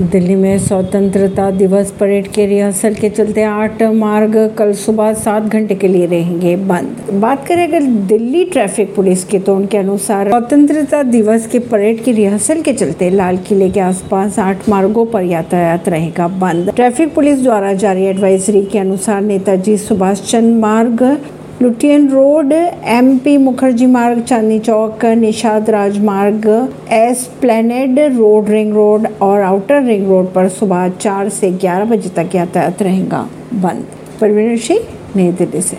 दिल्ली में स्वतंत्रता दिवस परेड के रिहर्सल के चलते आठ मार्ग कल सुबह सात घंटे के लिए रहेंगे बंद। बात करें अगर दिल्ली ट्रैफ़िक पुलिस की तो उनके अनुसार स्वतंत्रता दिवस के परेड के रिहर्सल के चलते लाल किले के आसपास आठ मार्गों पर यातायात रहेगा बंद। ट्रैफ़िक पुलिस द्वारा जारी एडवाइजरी के अनुसार Netaji Subhash Chandra Marg Lutyens road M P Mukherjee Marg, Chandni Chowk, Nishad Rajmarg esplanade road ring road और आउटर रिंग रोड पर सुबह चार से ग्यारह बजे तक यातायात रहेगा बंद। परवीन सिंह नई दिल्ली से।